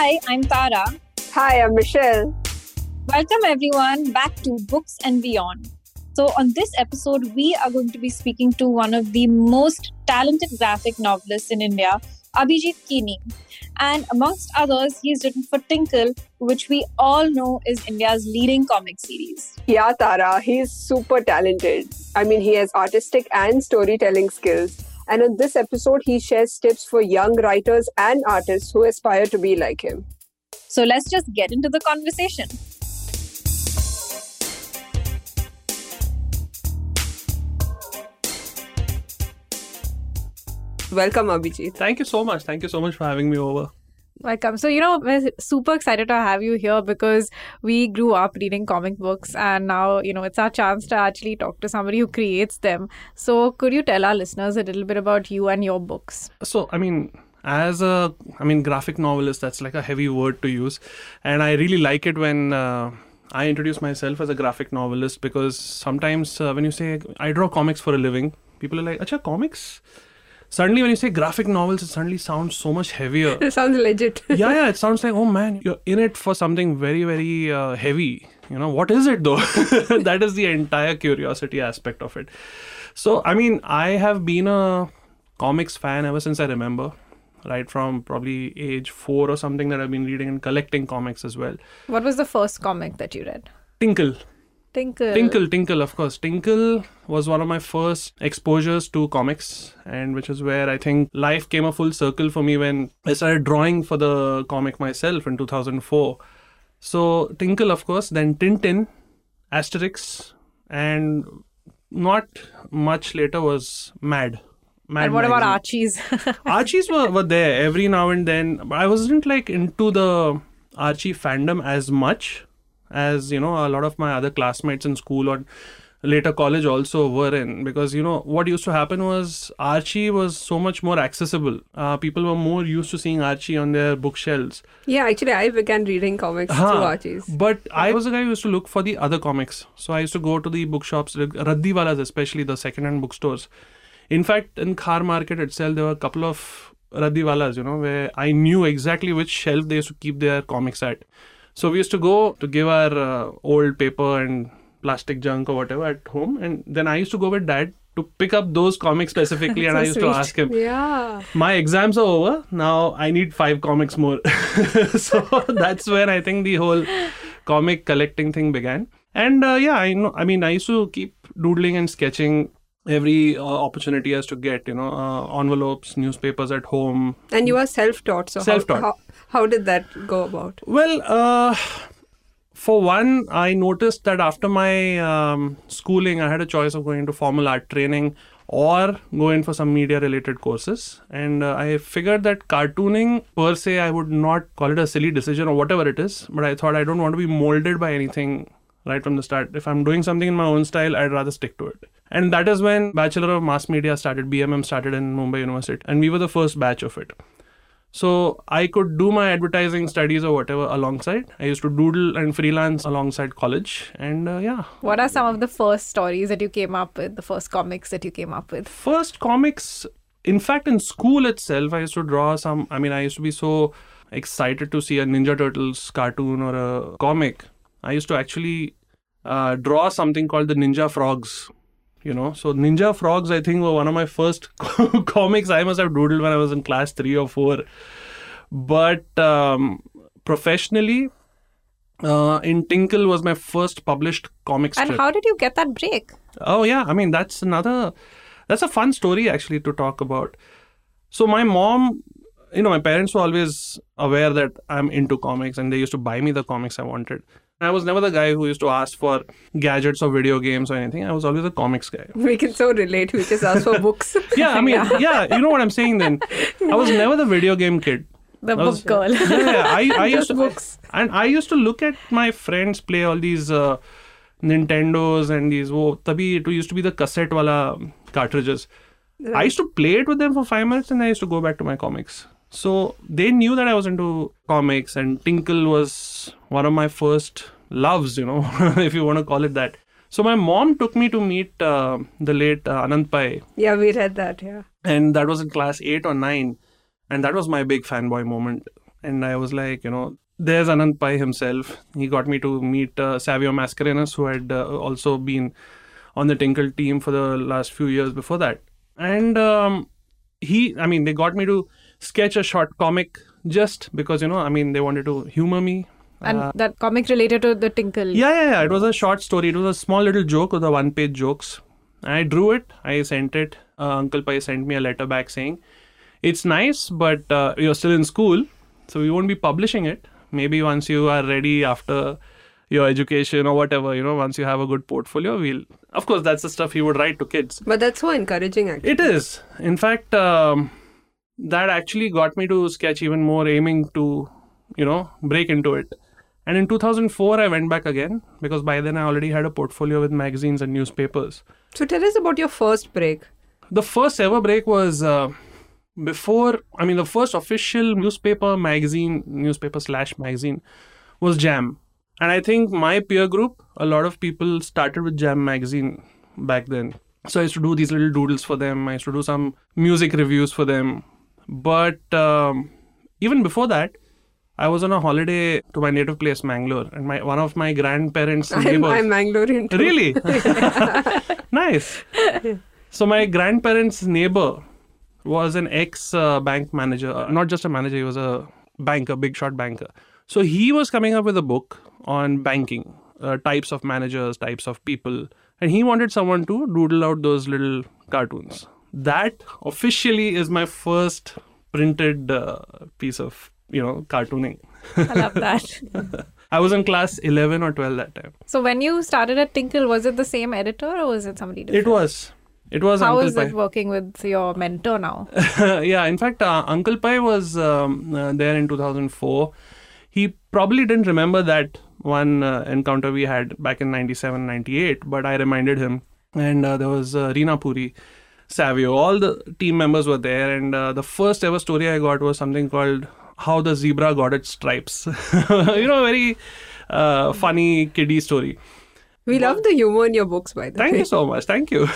Hi, I'm Tara. Hi, I'm Michelle. Welcome everyone back to Books and Beyond. So, on this episode, we are going to be speaking to one of the most talented graphic novelists in India, Abhijeet Kini. And amongst others, he's written for Tinkle, which we all know is India's leading comic series. Yeah, Tara, he's super talented. I mean, he has artistic and storytelling skills. And in this episode, he shares tips for young writers and artists who aspire to be like him. So, let's just get into the conversation. Welcome, Abhijeet. Thank you so much. Thank you so much for having me over. Welcome. So, you know, we're super excited to have you here because we grew up reading comic books and now, you know, it's our chance to actually talk to somebody who creates them. So, could you tell our listeners a little bit about you and your books? So, I mean, as a, I mean, graphic novelist, that's like a heavy word to use. And I really like it when. Uh, I introduce myself as a graphic novelist because sometimes uh, when you say I draw comics for a living, people are like, "Acha, comics." Suddenly when you say graphic novels it suddenly sounds so much heavier. It sounds legit. Yeah yeah it sounds like oh man you're in it for something very very uh, heavy. You know what is it though? That is the entire curiosity aspect of it. So i mean i have been a comics fan ever since i remember right from probably age 4 or something that i've been reading and collecting comics as well. What was the first comic that you read? Tinkle Tinkle. Tinkle, Tinkle, of course. Tinkle was one of my first exposures to comics, and which is where I think life came a full circle for me when I started drawing for the comic myself in 2004. So, Tinkle, of course, then Tintin, Asterix, and not much later was Mad. Mad and what magazine. about Archies? Archies were, were there every now and then. I wasn't like into the Archie fandom as much as you know a lot of my other classmates in school or later college also were in. Because you know what used to happen was archie was so much more accessible. Uh, people were more used to seeing archie on their bookshelves. Yeah actually i began reading comics huh. through archies. But i was a guy who used to look for the other comics. So i used to go to the bookshops raddiwalas especially the second hand bookstores. In fact in khar market itself there were a couple of raddiwalas you know where i knew exactly which shelf they used to keep their comics at so we used to go to give our uh, old paper and plastic junk or whatever at home, and then I used to go with dad to pick up those comics specifically, and so I used sweet. to ask him, "Yeah, my exams are over now. I need five comics more." so that's when I think the whole comic collecting thing began. And uh, yeah, I know. I mean, I used to keep doodling and sketching every uh, opportunity has to get you know uh, envelopes newspapers at home and you are self-taught so self-taught how, how, how did that go about well uh, for one i noticed that after my um, schooling i had a choice of going into formal art training or go in for some media related courses and uh, i figured that cartooning per se i would not call it a silly decision or whatever it is but i thought i don't want to be molded by anything right from the start if i'm doing something in my own style i'd rather stick to it and that is when Bachelor of Mass Media started, BMM started in Mumbai University. And we were the first batch of it. So I could do my advertising studies or whatever alongside. I used to doodle and freelance alongside college. And uh, yeah. What are some of the first stories that you came up with, the first comics that you came up with? First comics, in fact, in school itself, I used to draw some. I mean, I used to be so excited to see a Ninja Turtles cartoon or a comic. I used to actually uh, draw something called the Ninja Frogs you know. So ninja frogs i think were one of my first comics. I must have doodled when i was in class 3 or 4 but um, professionally uh, in tinkle was my first published comic strip. and how did you get that break? Oh yeah. I mean that's another that's a fun story actually to talk about. So my mom you know my parents were always aware that i'm into comics and they used to buy me the comics i wanted I was never the guy who used to ask for gadgets or video games or anything. I was always a comics guy. We can so relate. We just ask for books. yeah, I mean, yeah. yeah. you know what I'm saying then. I was never the video game kid. The book was, girl. Yeah, yeah. I, I used to, books. And I used to look at my friends play all these uh, Nintendos and these, oh, tabi, it used to be the cassette wala cartridges. Right. I used to play it with them for five minutes and I used to go back to my comics. So they knew that I was into comics, and Tinkle was one of my first loves, you know, if you want to call it that. So my mom took me to meet uh, the late uh, Anant Pai. Yeah, we read that, yeah. And that was in class 8 or 9. And that was my big fanboy moment. and I was like, you know, there's Anant Pai himself. He got me to meet uh, Savio Mascarenhas, who had uh, also been on the Tinkle team for the last few years before that. And um, he, I mean, they got me to sketch a short comic just because, you know, I mean, they wanted to humor me. And Uh, that comic related to the Tinkle. yeah, yeah, yeah. It was a short story. It was a small little joke with the one page jokes. I drew it. I sent it. Uh, Uncle Pai sent me a letter back saying, It's nice, but uh, you're still in school, so we won't be publishing it. Maybe once you are ready after your education or whatever, you know, once you have a good portfolio, we'll. Of course, that's the stuff he would write to kids. But that's so encouraging, actually. It is. In fact, um, that actually got me to sketch even more, aiming to, you know, break into it. And in 2004, I went back again because by then I already had a portfolio with magazines and newspapers. So tell us about your first break. The first ever break was uh, before, I mean, the first official newspaper magazine, newspaper slash magazine was Jam. And I think my peer group, a lot of people started with Jam magazine back then. So I used to do these little doodles for them. I used to do some music reviews for them. But um, even before that, I was on a holiday to my native place, Mangalore, and my one of my grandparents' I'm, neighbors. I'm Mangalorean. too. Really? nice. So my grandparents' neighbor was an ex uh, bank manager, uh, not just a manager, he was a banker, big shot banker. So he was coming up with a book on banking, uh, types of managers, types of people, and he wanted someone to doodle out those little cartoons. That officially is my first printed uh, piece of, you know, cartooning. I love that. I was in class 11 or 12 that time. so when you started at Tinkle, was it the same editor or was it somebody different? It was. It was How Uncle is Pai. it working with your mentor now? yeah, in fact, uh, Uncle Pai was um, uh, there in 2004. He probably didn't remember that one uh, encounter we had back in 97, 98, but I reminded him. And uh, there was uh, Reena Puri, Savio, all the team members were there. And uh, the first ever story I got was something called How the Zebra Got Its Stripes. you know, a very uh, funny kiddie story. We love the humor in your books, by the Thank way. Thank you so much. Thank you.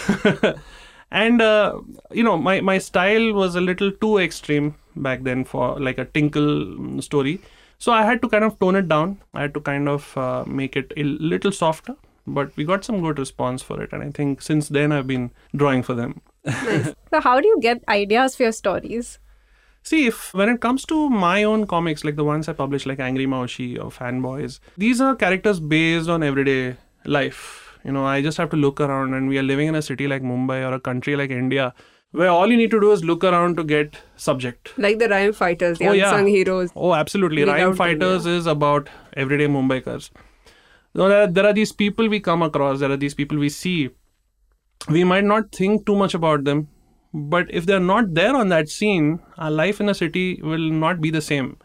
and uh, you know, my my style was a little too extreme back then for like a tinkle mm, story. So I had to kind of tone it down. I had to kind of uh, make it a little softer. But we got some good response for it, and I think since then I've been drawing for them. So how do you get ideas for your stories? See, if when it comes to my own comics, like the ones I publish, like Angry Maushi or Fanboys, these are characters based on everyday life. You know, I just have to look around, and we are living in a city like Mumbai or a country like India, where all you need to do is look around to get subject. Like the Rhyme Fighters, the Oh, yeah. unsung heroes. Oh, absolutely. Rhyme them, Fighters is about everyday Mumbaikars. So there, there are these people we come across, there are these people we see. We might not think too much about them, but if they're not there on that scene, our life in a city will not be the same.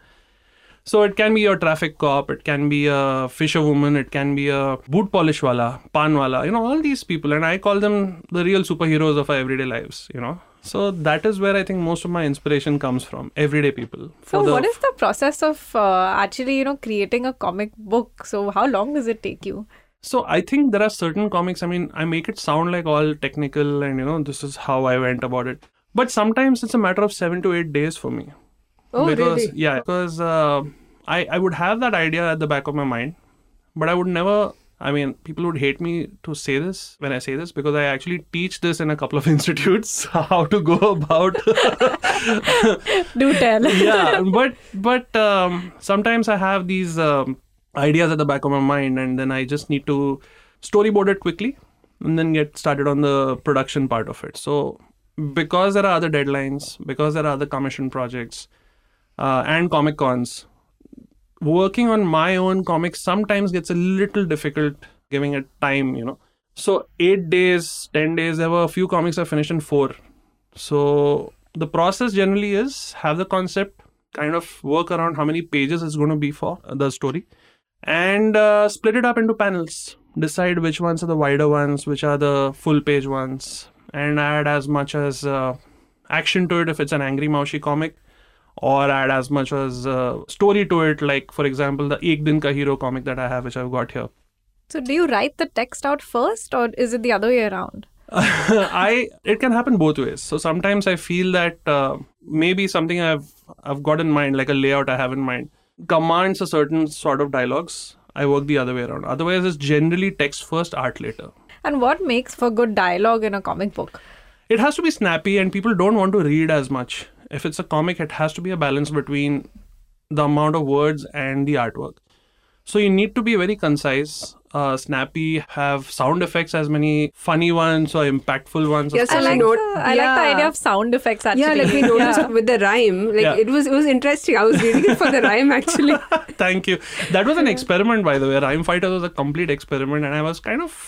So it can be a traffic cop, it can be a fisherwoman, it can be a boot polish wala, pan wala, you know, all these people. And I call them the real superheroes of our everyday lives, you know. So that is where I think most of my inspiration comes from, everyday people. So what is the process of uh, actually, you know, creating a comic book? So how long does it take you? So I think there are certain comics. I mean, I make it sound like all technical and you know this is how I went about it. But sometimes it's a matter of seven to eight days for me. Oh, because really? yeah, because uh, I I would have that idea at the back of my mind, but I would never. I mean, people would hate me to say this when I say this because I actually teach this in a couple of institutes how to go about Do tell. yeah but but um, sometimes i have these um, ideas at the back of my mind and then i just need to storyboard it quickly and then get started on the production part of it. So because there are other deadlines because there are other commission projects uh, and comic cons working on my own comics sometimes gets a little difficult giving it time you know. So eight days ten days there were a few comics i finished in four. So the process generally is have the concept, kind of work around how many pages it's going to be for the story, and uh, split it up into panels. Decide which ones are the wider ones, which are the full page ones, and add as much as uh, action to it if it's an Angry Maushi comic, or add as much as uh, story to it. Like for example, the Ek Din Ka Hero comic that I have, which I've got here. So do you write the text out first or is it the other way around? I it can happen both ways. So sometimes I feel that uh, maybe something I've I've got in mind, like a layout I have in mind, commands a certain sort of dialogues. I work the other way around. Otherwise, it's generally text first, art later. And what makes for good dialogue in a comic book? It has to be snappy, and people don't want to read as much. If it's a comic, it has to be a balance between the amount of words and the artwork. So you need to be very concise, uh, snappy, have sound effects as many funny ones or impactful ones. Yes, I I like, know- the, I like the idea of sound effects actually. Yeah, like we noticed with the rhyme, like Yeah. it was it was interesting. I was reading it for the rhyme actually. Thank you. That was an experiment, by the way. Rhyme Fighter was a complete experiment, and I was kind of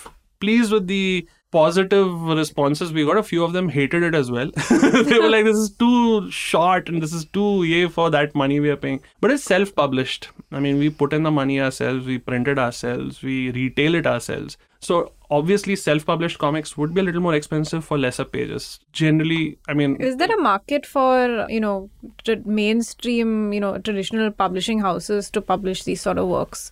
pleased with the positive responses we got. A few of them hated it as well. they were like, "This is too short, and this is too yay for that money we are paying." But it's self-published. I mean, we put in the money ourselves, we print it ourselves, we retail it ourselves. So obviously, self-published comics would be a little more expensive for lesser pages. Generally, I mean, Is there a market for you know tra- mainstream you know traditional publishing houses to publish these sort of works?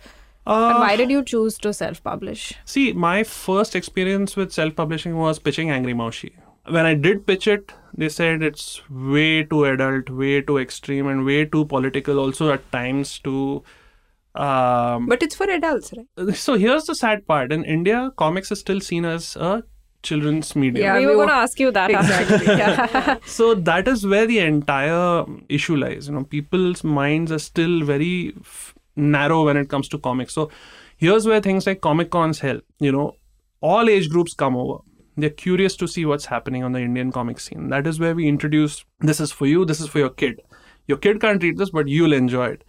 And uh, why did you choose to self-publish? See, my first experience with self publishing was pitching Angry Maushi. When I did pitch it, they said it's way too adult, way too extreme, and way too political, also at times too. Um, But it's for adults, right? so here's the sad part in India, comics is still seen as a children's medium. Yeah, we we were were- going to ask you that. Exactly. yeah. so that is where the entire issue lies you know people's minds are still very f- narrow when it comes to comics. So here's where things like comic cons help you know all age groups come over. They're curious to see what's happening on the indian comic scene. That is where we introduce this is for you this is for your kid. Your kid can't read this but you'll enjoy it.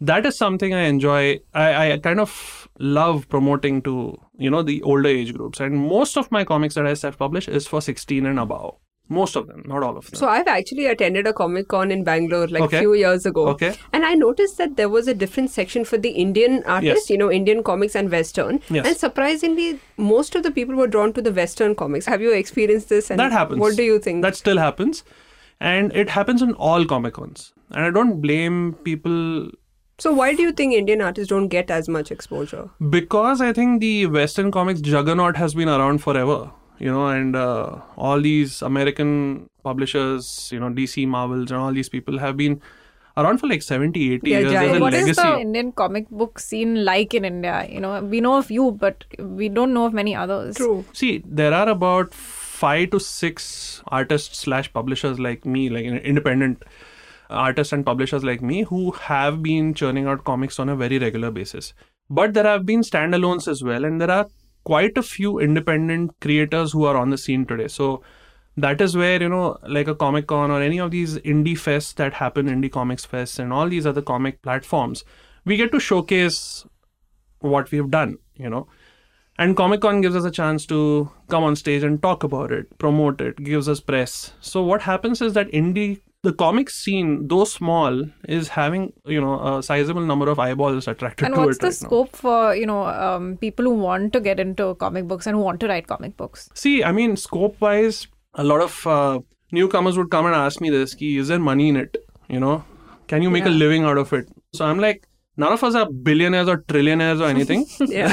That is something I enjoy. I, I kind of love promoting to you know the older age groups, and most of my comics that I self-publish is for 16 and above. Most of them, not all of them. So I've actually attended a Comic Con in Bangalore like a Okay. few years ago. Okay. And I noticed that there was a different section for the Indian artists, Yes. you know, Indian comics and Western. Yes. And surprisingly, most of the people were drawn to the Western comics. Have you experienced this? And that happens. What do you think? That still happens, and it happens in all comic cons. And I don't blame people so why do you think Indian artists don't get as much exposure? because I think the Western comics juggernaut has been around forever. You know, and uh, all these American publishers, you know, DC, Marvels, and all these people have been around for like 70, 80 Yeah, years. giant. There's a What is legacy. the Indian comic book scene like in India? You know, we know of you, but we don't know of many others. True. See, there are about five to six artists slash publishers like me, like independent artists and publishers like me, who have been churning out comics on a very regular basis. But there have been standalones as well, and there are quite a few independent creators who are on the scene today. So that is where you know, like a Comic Con or any of these indie fests that happen, indie comics fests, and all these other comic platforms, we get to showcase what we've done. You know. And Comic Con gives us a chance to come on stage and talk about it, promote it, gives us press. So what happens is that indie, the comic scene, though small, is having you know a sizable number of eyeballs attracted And to what's it the right now. scope for you know um, people who want to get into comic books and who want to write comic books? See, I mean, scope wise, a lot of uh, newcomers would come and ask me this: ki, Is there money in it? You know, can you make a living out of it? So I'm like, none of us are billionaires or trillionaires or anything. Yeah.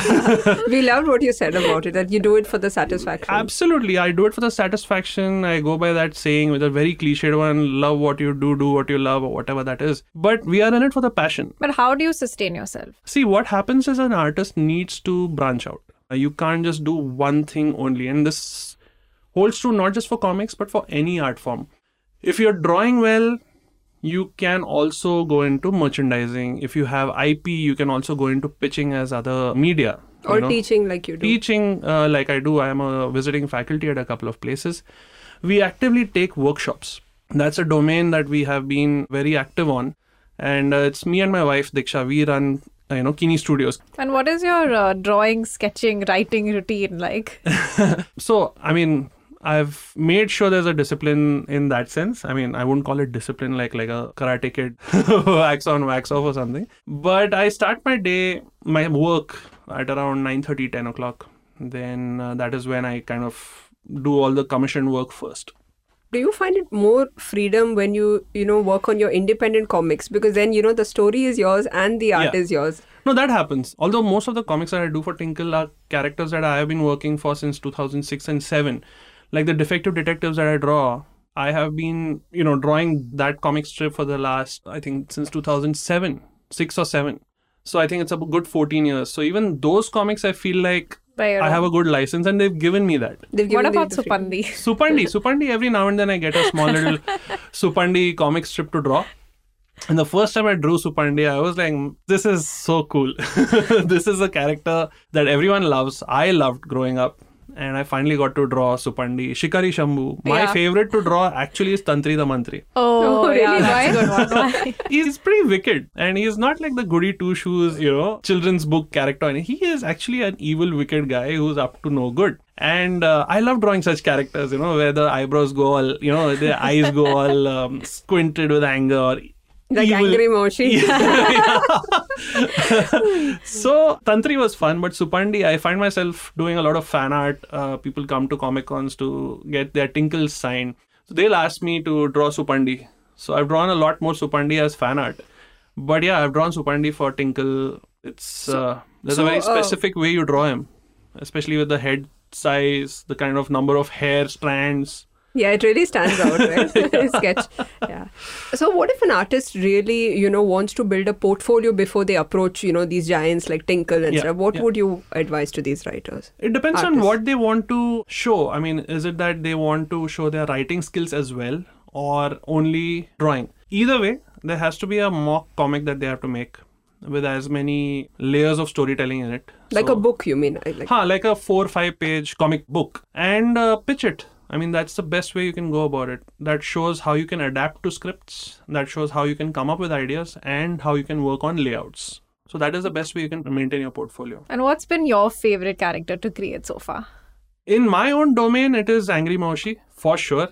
we loved what you said about it, that you do it for the satisfaction. Absolutely. I do it for the satisfaction. I go by that saying with a very cliched one love what you do, do what you love, or whatever that is. But we are in it for the passion. But how do you sustain yourself? See, what happens is an artist needs to branch out. Uh, You can't just do one thing only. And this holds true not just for comics, but for any art form. If you're drawing well, you can also go into merchandising. If you have IP, you can also go into pitching as other media. or know teaching like you do. teaching uh, like i do i am a visiting faculty at a couple of places we actively take workshops that's a domain that we have been very active on and uh, it's me and my wife diksha we run uh, you know kini studios And what is your uh, drawing, sketching, writing routine like? so i mean i've made sure there's a discipline in that sense i mean i wouldn't call it discipline like like a karate kid wax on wax off or something but i start my day my work at around 9.30 10 o'clock then uh, that is when i kind of do all the commission work first do you find it more freedom when you you know work on your independent comics because then you know the story is yours and the art Yeah. is yours No, that happens. Although most of the comics that I do for Tinkle are characters that I have been working for since 2006 and 7. Like the defective detectives that I draw, I have been, you know, drawing that comic strip for the last, I think, since 2007, 6 or 7. So I think it's a good 14 years. So even those comics, I feel like By your I have a good license and they've given me that. They've What given the- about the freedom. Supandi? Supandi, Supandi, every now and then I get a small little Supandi comic strip to draw. And the first time I drew Supandi, I was like, this is so cool. this is a character that everyone loves. I loved growing up. And I finally got to draw Supandi. Shikari Shambhu. My Yeah. favorite to draw actually is Tantri the Mantri. Oh, Oh, really? yeah, that's a Why? good one. Why? He's pretty wicked. And he's not like the goody two shoes, you know, children's book character. And he is actually an evil, wicked guy who's up to no good. And uh, I love drawing such characters, you know, where the eyebrows go all, you know, the eyes go all um, squinted with anger or Like evil. angry Maushi. so Tantri was fun, but Supandi, I find myself doing a lot of fan art. Uh, people come to Comic Cons to get their Tinkles signed. So they'll ask me to draw Supandi. So I've drawn a lot more Supandi as fan art. But yeah, I've drawn Supandi for Tinkle. It's uh, there's so, a very uh, specific way you draw him, especially with the head size, the kind of number of hair strands. Yeah, it really stands out, right? Sketch. Yeah. So, what if an artist really, you know, wants to build a portfolio before they approach, you know, these giants like Tinkle and Yeah, stuff? What yeah. would you advise to these writers? It depends on what they want to show. I mean, is it that they want to show their writing skills as well or only drawing? Either way, there has to be a mock comic that they have to make with as many layers of storytelling in it. Like So- a book, you mean? Like, Huh, like a four five page comic book and uh, pitch it. I mean, that's the best way you can go about it. That shows how you can adapt to scripts, that shows how you can come up with ideas, and how you can work on layouts. So, that is the best way you can maintain your portfolio. And what's been your favorite character to create so far? In my own domain, it is Angry Maushi for sure.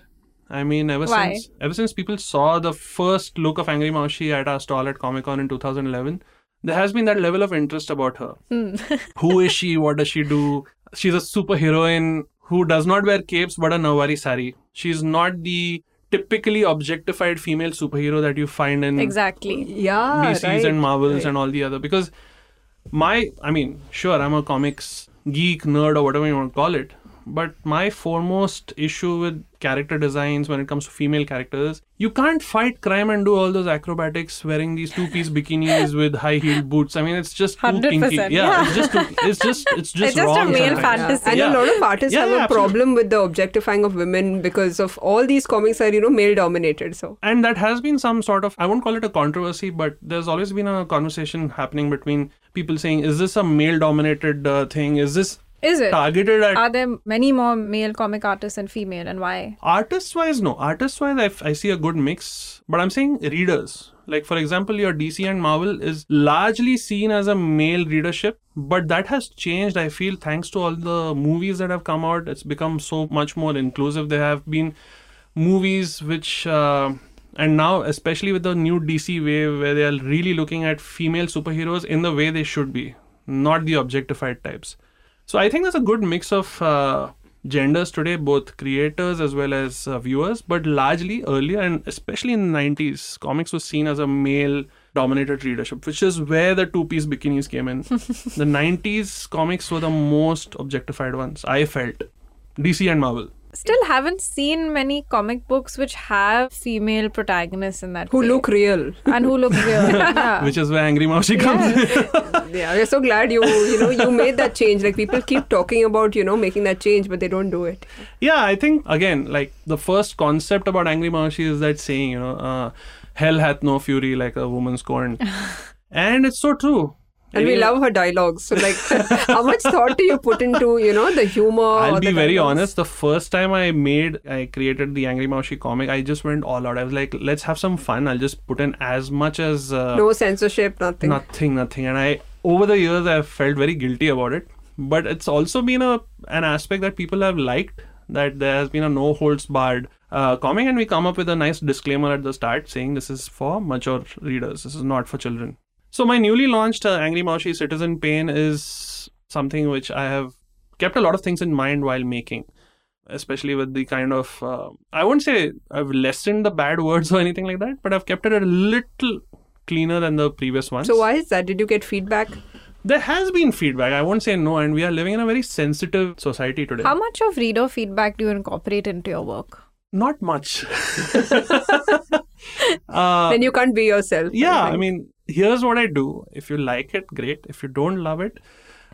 I mean, ever Why? since ever since people saw the first look of Angry Maushi at our stall at Comic Con in 2011, there has been that level of interest about her. Hmm. Who is she? What does she do? She's a superheroine who does not wear capes but a Nauvari sari. She's not the typically objectified female superhero that you find in Exactly. yeah, DCs right. and Marvels right. and all the other because my I mean sure I'm a comics geek nerd or whatever you want to call it but my foremost issue with character designs when it comes to female characters you can't fight crime and do all those acrobatics wearing these two piece bikinis with high heeled boots I mean it's just too 100%, kinky yeah, yeah. it's just too, it's just it's just It's just a male sometimes. fantasy. And Yeah. a lot of artists Yeah, have yeah, a absolutely. problem with the objectifying of women because of all these comics are, you know, male dominated. So, and that has been some sort of i won't call it a controversy but there's always been a conversation happening between people saying is this a male dominated uh, thing is this Is it? targeted at Are there many more male comic artists than female, and why? artist wise no. Artist wise I, f- I see a good mix but i'm saying readers. Like for example your dc and marvel is largely seen as a male readership but that has changed i feel thanks to all the movies that have come out. It's become so much more inclusive. There have been movies which uh, and now especially with the new dc wave where they are really looking at female superheroes in the way they should be not the objectified types so I think there's a good mix of uh, genders today, both creators as well as uh, viewers. But largely earlier, and especially in the 90s, comics was seen as a male dominated readership, which is where the two piece bikinis came in. the 90s comics were the most objectified ones, I felt. DC and Marvel. Still haven't seen many comic books which have female protagonists in that. who way. look real. and who look real. yeah. Which is where Angry Maushi comes in. Yeah, we're so glad you, you know, you made that change. Like people keep talking about, you know, making that change, but they don't do it. Yeah, I think again, like the first concept about Angry Maushi is that saying, you know, uh, hell hath no fury like a woman scorned. and it's so true. And we love her dialogues. So, like, how much thought do you put into, you know, the humor? I'll be very dialogues? honest. The first time I made, I created the Angry Maushi comic, I just went all out. I was like, let's have some fun. I'll just put in as much as uh, No censorship, nothing. nothing, nothing. And I, over the years, I've felt very guilty about it. But it's also been a an aspect that people have liked. That there has been a no holds barred uh, comic, and we come up with a nice disclaimer at the start saying this is for mature readers. This is not for children. So my newly launched uh, Angry Maushi Citizen Pain is something which I have kept a lot of things in mind while making, especially with the kind of uh, I won't say I've lessened the bad words or anything like that, but I've kept it a little cleaner than the previous ones. So why is that? Did you get feedback? There has been feedback. I won't say no, and we are living in a very sensitive society today. How much of reader feedback do you incorporate into your work? Not much. uh, then you can't be yourself. yeah, I mean, here's what I do. If you like it, great. If you don't love it,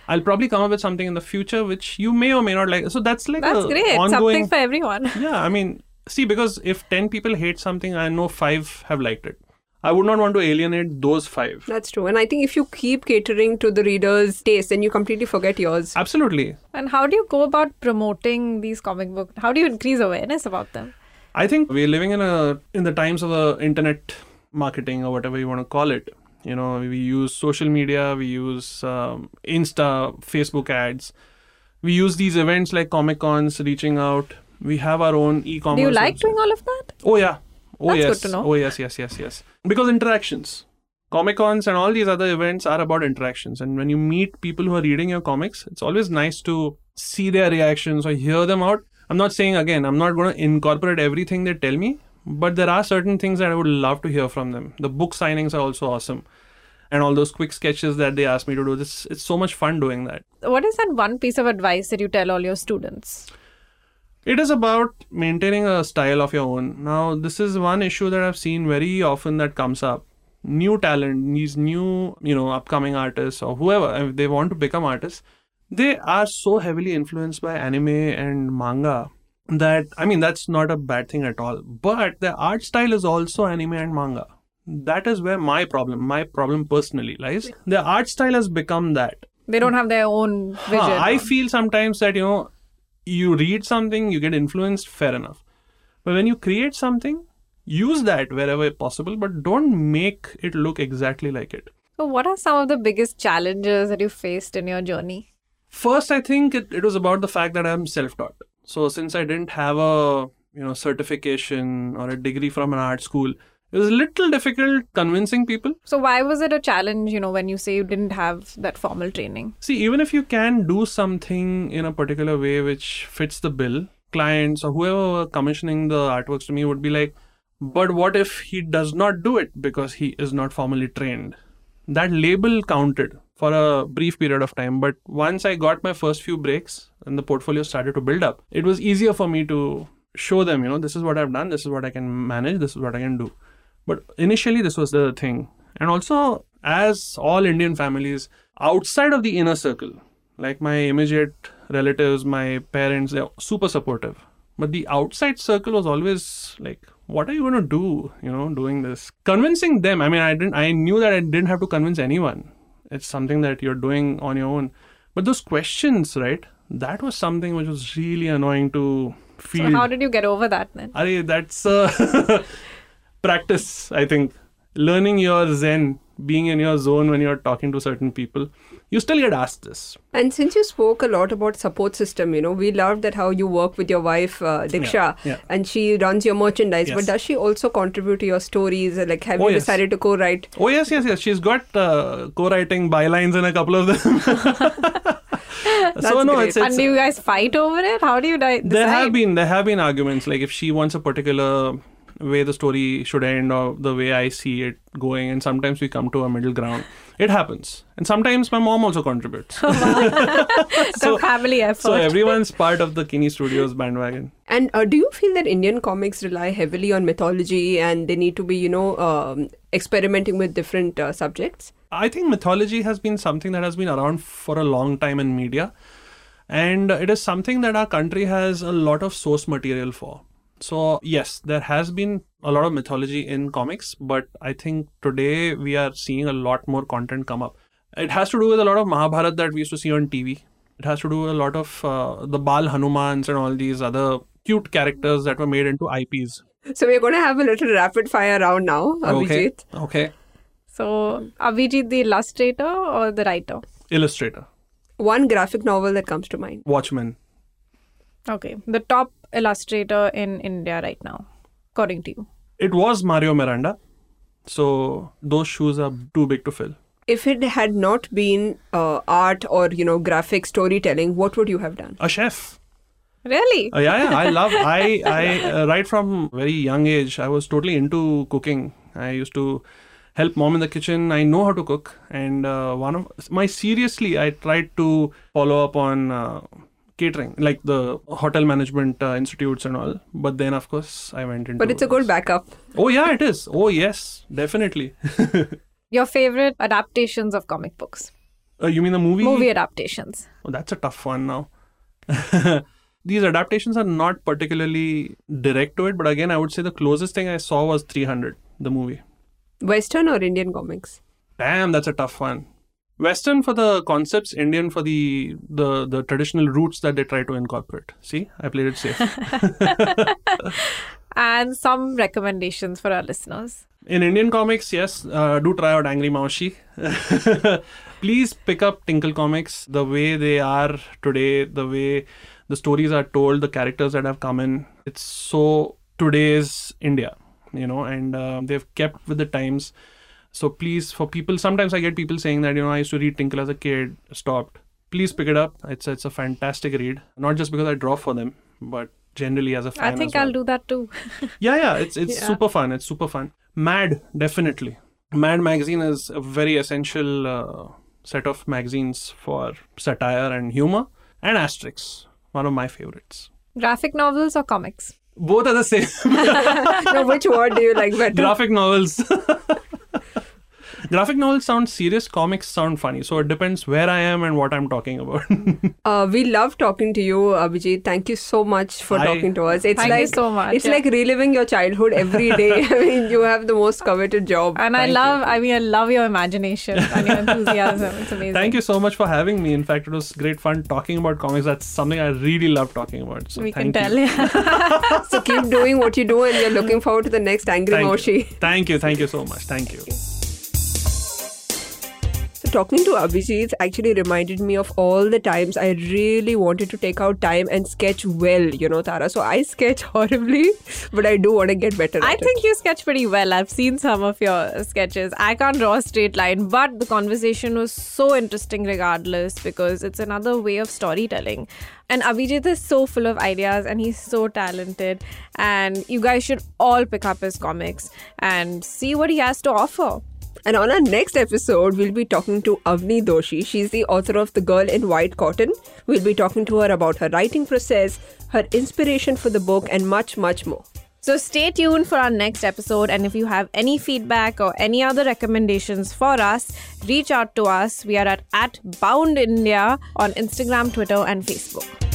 I'll probably come up with something in the future which you may or may not like. So that's like That's a great. ongoing. Something for everyone. yeah, I mean, see, because if ten people hate something, I know five have liked it. I would not want to alienate those five. That's true. And I think if you keep catering to the reader's taste, then you completely forget yours. Absolutely. And how do you go about promoting these comic books? How do you increase awareness about them? I think we're living in a in the times of the internet marketing or whatever you want to call it. You know, we use social media, we use um, Insta, Facebook ads, we use these events like Comic Cons, reaching out. We have our own e-commerce. Do you like website. doing all of that? Oh yeah. Oh That's good yes. to know. Oh yes, yes, yes, yes. Because interactions. Comic Cons and all these other events are about interactions. And when you meet people who are reading your comics, it's always nice to see their reactions or hear them out. I'm not saying again, I'm not going to incorporate everything they tell me, but there are certain things that I would love to hear from them. The book signings are also awesome. And all those quick sketches that they ask me to do, this it's so much fun doing that. What is that one piece of advice that you tell all your students? It is about maintaining a style of your own. Now, this is one issue that I've seen very often that comes up. New talent, these new, you know, upcoming artists or whoever, if they want to become artists, they are so heavily influenced by anime and manga that, I mean, that's not a bad thing at all. But the art style is also anime and manga. That is where my problem, my problem personally lies. The art style has become that. They don't have their own vision. Huh, I feel sometimes that you know, you read something, you get influenced, fair enough. But when you create something, use that wherever possible, but don't make it look exactly like it. So, what are some of the biggest challenges that you faced in your journey? First, I think it, it was about the fact that I'm self-taught. So since I didn't have a you know certification or a degree from an art school, it was a little difficult convincing people. So, why was it a challenge, you know, when you say you didn't have that formal training? See, even if you can do something in a particular way which fits the bill, clients or whoever were commissioning the artworks to me would be like, but what if he does not do it because he is not formally trained? That label counted for a brief period of time. But once I got my first few breaks and the portfolio started to build up, it was easier for me to show them, you know, this is what I've done, this is what I can manage, this is what I can do. But initially, this was the thing. And also, as all Indian families, outside of the inner circle, like my immediate relatives, my parents, they're super supportive. But the outside circle was always like, what are you going to do, you know, doing this? Convincing them, I mean, I didn't, I knew that I didn't have to convince anyone. It's something that you're doing on your own. But those questions, right? That was something which was really annoying to feel. So, how did you get over that then? Arey, that's uh, practice, I think. Learning your zen, being in your zone when you're talking to certain people. You still get asked this. And since you spoke a lot about support system, you know, we loved that how you work with your wife uh, Diksha, yeah. and she runs your merchandise. But does she also contribute to your stories? Like, have Oh, you yes. decided to co-write? Oh, yes, yes, yes. She's got uh, co writing bylines in a couple of them. so, no, great. it's, and it's do you guys fight over it? How do you di- decide? there have been there have been arguments like if she wants a particular way the story should end or the way I see it going and sometimes we come to a middle ground it happens and sometimes my mom also contributes It's a family effort. so everyone's part of the Kini Studios bandwagon And uh, do you feel that Indian comics rely heavily on mythology and they need to be, you know, um, experimenting with different uh, subjects? I think mythology has been something that has been around for a long time in media, and it is something that our country has a lot of source material for. So, yes, there has been a lot of mythology in comics, but I think today we are seeing a lot more content come up. It has to do with a lot of Mahabharat that we used to see on TV. It has to do with a lot of uh, the Bal Hanumans and all these other cute characters that were made into IPs. So we're going to have a little rapid fire round now, Okay. Okay. So, Abhijeet, the illustrator or the writer? Illustrator. One graphic novel that comes to mind. Watchmen. Okay, the top illustrator in India right now, according to you. It was Mario Miranda. So those shoes are too big to fill. If it had not been uh, art or, you know, graphic storytelling, what would you have done? A chef. Really? Uh, yeah, yeah, I love. I, I uh, right from very young age, I was totally into cooking. I used to help mom in the kitchen. I know how to cook, and uh, one of my seriously, I tried to follow up on uh, catering, like the hotel management uh, institutes and all. But then, of course, I went into. But it's a good backup. Oh yeah, it is. Oh yes, definitely. Your favorite adaptations of comic books? Uh, you mean the movie? Movie adaptations. Oh, that's a tough one now. These adaptations are not particularly direct to it, but again, I would say the closest thing I saw was 300, the movie. Western or Indian comics? Damn, that's a tough one. Western for the concepts, Indian for the the the traditional roots that they try to incorporate. See, I played it safe. and some recommendations for our listeners. In Indian comics, yes, uh, do try out Angry Maushi. Please pick up Tinkle Comics. The way they are today, the way the stories are told, the characters that have come in, it's so today's India, you know, and uh, they've kept with the times. So please, for people, sometimes I get people saying that you know I used to read Tinkle as a kid, stopped. Please pick it up. It's it's a fantastic read. Not just because I draw for them, but generally as a fan. I think well. I'll do that too. Yeah, yeah, it's it's Yeah. super fun. It's super fun. Mad, definitely. Mad magazine is a very essential uh, set of magazines for satire and humor, and Asterix, one of my favorites. Graphic novels or comics? Both are the same. no, which word do you like better? Graphic novels. Graphic novels sound serious, comics sound funny. So it depends where I am and what I'm talking about. Uh, we love talking to you, Abhijeet. Thank you so much for I- talking to us. It's Thank like you so much. it's yeah. like reliving your childhood every day. I mean, you have the most coveted job. and I Thank love, I mean, I love your imagination and your enthusiasm. It's amazing. Thank you so much for having me. In fact, it was great fun talking about comics. That's something I really love talking about. So we can thank tell. you. yeah. so keep doing what you do, and we're looking forward to the next Angry Thank Maushi. you. Thank you. Thank you so much. Thank you. Talking to Abhijeet actually reminded me of all the times I really wanted to take out time and sketch well, you know, Tara. So I sketch horribly, but I do want to get better I think you sketch pretty well. I've seen some of your sketches. I can't draw a straight line, but the conversation was so interesting regardless because it's another way of storytelling. And Abhijeet is so full of ideas and he's so talented. And you guys should all pick up his comics and see what he has to offer. And on our next episode, we'll be talking to Avni Doshi. She's the author of The Girl in White Cotton. We'll be talking to her about her writing process, her inspiration for the book, and much, much more. So stay tuned for our next episode. And if you have any feedback or any other recommendations for us, reach out to us. We are at, at Bound India on Instagram, Twitter, and Facebook.